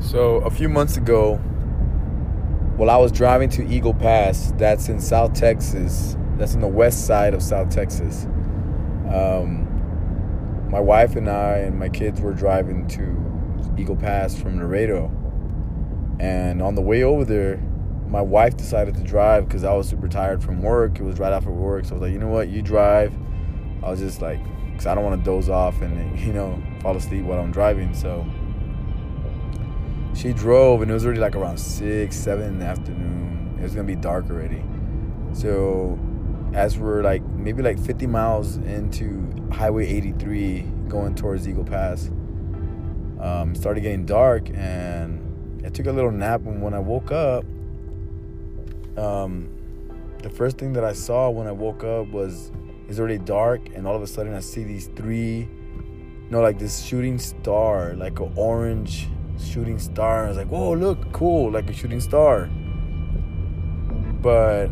So a few months ago, while I was driving to Eagle Pass, that's in South Texas, that's in the west side of South Texas. Um, my wife and I and my kids were driving to Eagle Pass from Laredo, and on the way over there, my wife decided to drive because I was super tired from work. It was right after work, so I was like, you know what, you drive. I was just like, because I don't want to doze off and you know fall asleep while I'm driving, so she drove and it was already like around six, seven in the afternoon. It was gonna be dark already. So as we're like maybe like 50 miles into Highway 83 going towards Eagle Pass, um, started getting dark and I took a little nap and when I woke up, um, the first thing that I saw when I woke up was it's already dark and all of a sudden I see these three, you know, like this shooting star, like an orange shooting star. I was like, whoa, look, cool, like a shooting star. But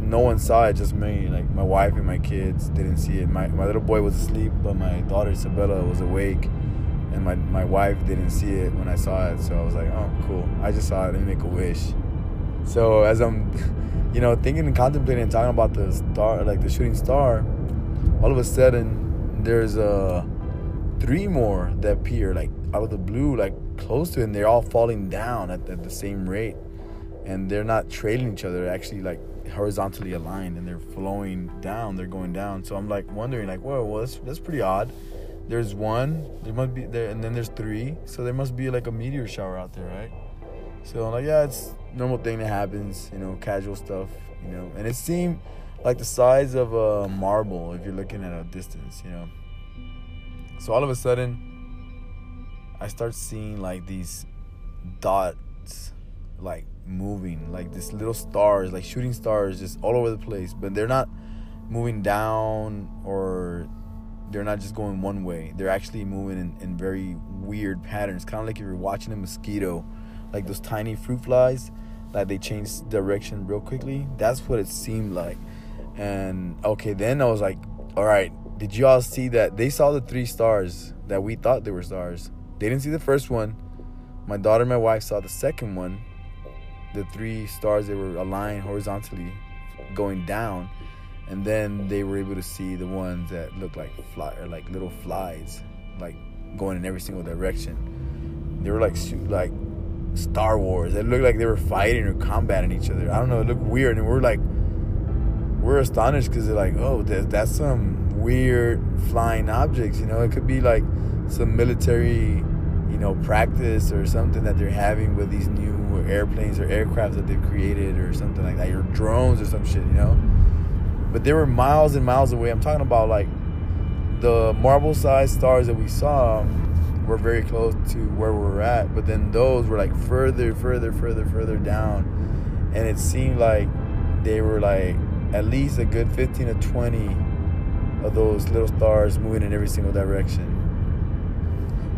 no one saw it, just me. Like my wife and my kids didn't see it. My, my little boy was asleep, but my daughter Isabella was awake. And my, my wife didn't see it when I saw it. So I was like, oh, cool. I just saw it. Me make a wish. So as I'm, you know, thinking and contemplating and talking about the star, like the shooting star, all of a sudden there's uh, three more that appear, like out of the blue, like close to it, and they're all falling down at, at the same rate, and they're not trailing each other. They're actually like horizontally aligned, and they're flowing down. They're going down. So I'm like wondering, like, whoa, well, that's that's pretty odd. There's one, there must be there, and then there's three. So there must be like a meteor shower out there, right? So I'm like, yeah, it's normal thing that happens, you know, casual stuff, you know. And it seemed like the size of a marble if you're looking at a distance, you know. So all of a sudden, I start seeing like these dots like moving, like these little stars, like shooting stars just all over the place, but they're not moving down or they're not just going one way. They're actually moving in, in very weird patterns, kind of like if you're watching a mosquito, like those tiny fruit flies, that they change direction real quickly. That's what it seemed like. And okay, then I was like, all right, did you all see that? They saw the three stars that we thought they were stars. They didn't see the first one. My daughter and my wife saw the second one. The three stars they were aligned horizontally going down. And then they were able to see the ones that looked like fly or like little flies, like going in every single direction. They were like like Star Wars. It looked like they were fighting or combating each other. I don't know. It looked weird, and we're like, we're astonished because they're like, oh, that's some weird flying objects. You know, it could be like some military you know, practice or something that they're having with these new airplanes or aircrafts that they've created or something like that, or drones or some shit, you know. But they were miles and miles away. I'm talking about like the marble-sized stars that we saw were very close to where we were at, but then those were like further, further, further, further down, and it seemed like they were like at least a good 15 to 20 of those little stars moving in every single direction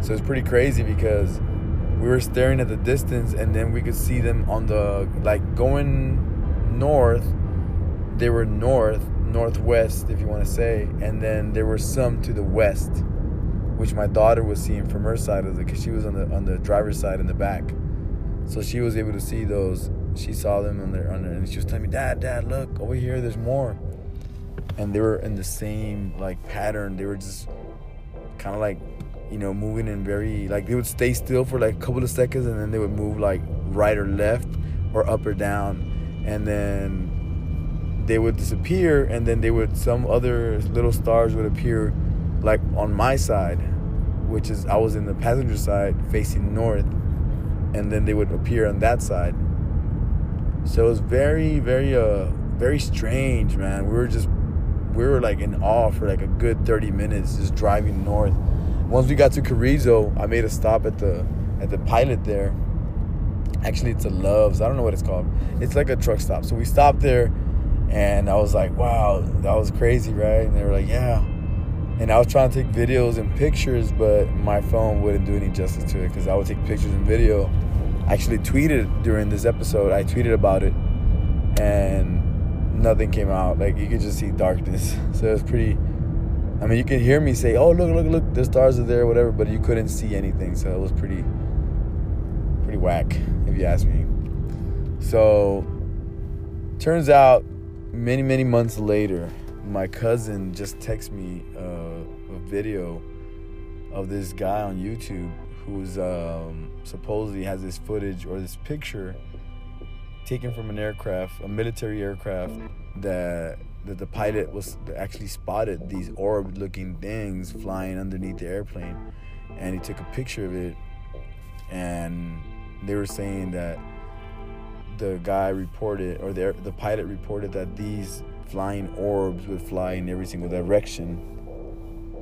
so it's pretty crazy because we were staring at the distance and then we could see them on the like going north. They were north, northwest, if you want to say, and then there were some to the west, which my daughter was seeing from her side of the, because she was on the on the driver's side in the back, so she was able to see those. She saw them on on and she was telling me, "Dad, Dad, look over here. There's more." And they were in the same like pattern. They were just kind of like you know, moving in very like they would stay still for like a couple of seconds and then they would move like right or left or up or down and then they would disappear and then they would some other little stars would appear like on my side which is I was in the passenger side facing north and then they would appear on that side so it was very very uh very strange man we were just we were like in awe for like a good 30 minutes just driving north once we got to Carrizo, I made a stop at the at the pilot there. Actually, it's a Love's. I don't know what it's called. It's like a truck stop. So we stopped there, and I was like, "Wow, that was crazy, right?" And they were like, "Yeah." And I was trying to take videos and pictures, but my phone wouldn't do any justice to it because I would take pictures and video. I actually tweeted during this episode. I tweeted about it, and nothing came out. Like you could just see darkness. So it was pretty I mean, you can hear me say, "Oh, look, look, look, the stars are there, whatever," but you couldn't see anything, so it was pretty, pretty whack, if you ask me. So, turns out, many many months later, my cousin just texted me uh, a video of this guy on YouTube who's um, supposedly has this footage or this picture taken from an aircraft, a military aircraft that that the pilot was actually spotted these orb-looking things flying underneath the airplane, and he took a picture of it, and they were saying that the guy reported or the the pilot reported that these flying orbs would fly in every single direction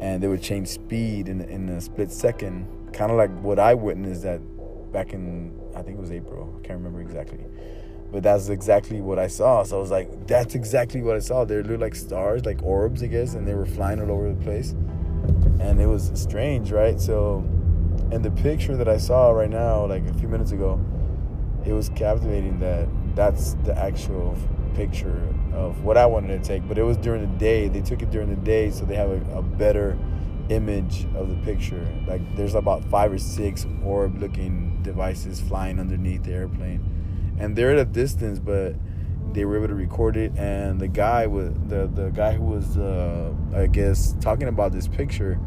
and they would change speed in in a split second. Kind of like what I witnessed that back in I think it was April I can't remember exactly but that's exactly what I saw so I was like that's exactly what I saw they looked like stars like orbs I guess and they were flying all over the place and it was strange right so in the picture that I saw right now like a few minutes ago it was captivating that that's the actual picture of what I wanted to take. But it was during the day. They took it during the day, so they have a, a better image of the picture. Like there's about five or six orb-looking devices flying underneath the airplane, and they're at a distance, but they were able to record it. And the guy was the the guy who was uh, I guess talking about this picture.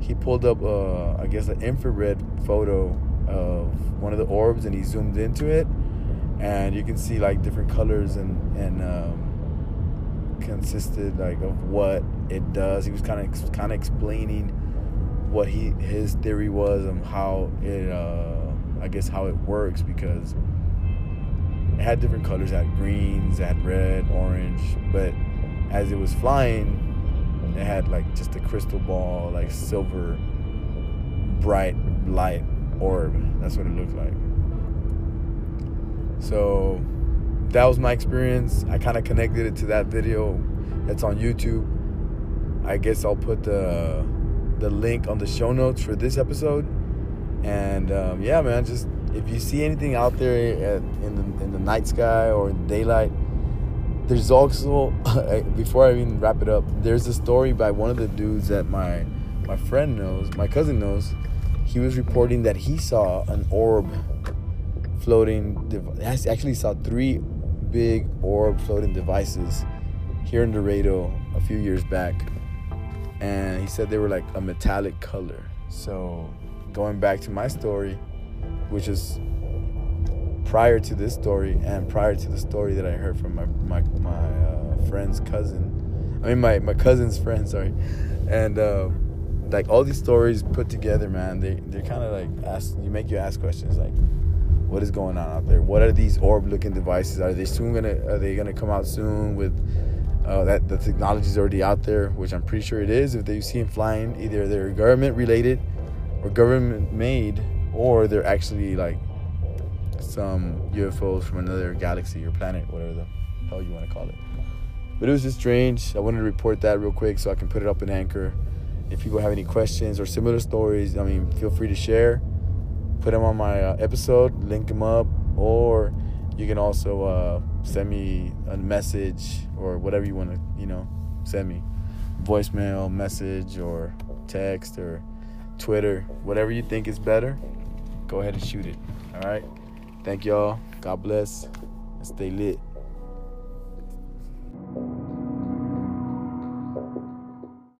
He pulled up, uh, I guess, an infrared photo of one of the orbs, and he zoomed into it and you can see like different colors and and um, consisted like of what it does. He was kind of kind of explaining what he his theory was and how it uh, I guess how it works because it had different colors. It had greens, it had red, orange, but as it was flying, it had like just a crystal ball, like silver, bright light orb. That's what it looked like. So that was my experience. I kind of connected it to that video that's on YouTube. I guess I'll put the the link on the show notes for this episode. And um, yeah, man, just if you see anything out there at, in the in the night sky or in daylight, there's also before I even wrap it up, there's a story by one of the dudes that my my friend knows, my cousin knows. He was reporting that he saw an orb floating. I actually saw three big orb floating devices here in Laredo a few years back, and he said they were like a metallic color. So going back to my story, which is prior to this story and prior to the story that I heard from my my my uh, friend's cousin, I mean my my cousin's friend, sorry, and. Uh, like all these stories put together, man, they they're kind of like ask you make you ask questions like, what is going on out there? What are these orb-looking devices? Are they soon gonna are they gonna come out soon with uh, that the technology is already out there, which I'm pretty sure it is. If they see them flying, either they're government related or government made, or they're actually like some UFOs from another galaxy or planet, whatever the hell you want to call it. But it was just strange. I wanted to report that real quick so I can put it up in Anchor. If people have any questions or similar stories, I mean, feel free to share put them on my uh, episode, link them up, or you can also uh, send me a message or whatever you want to, you know, send me. Voicemail, message, or text, or Twitter, whatever you think is better, go ahead and shoot it. All right. Thank y'all. God bless. And stay lit.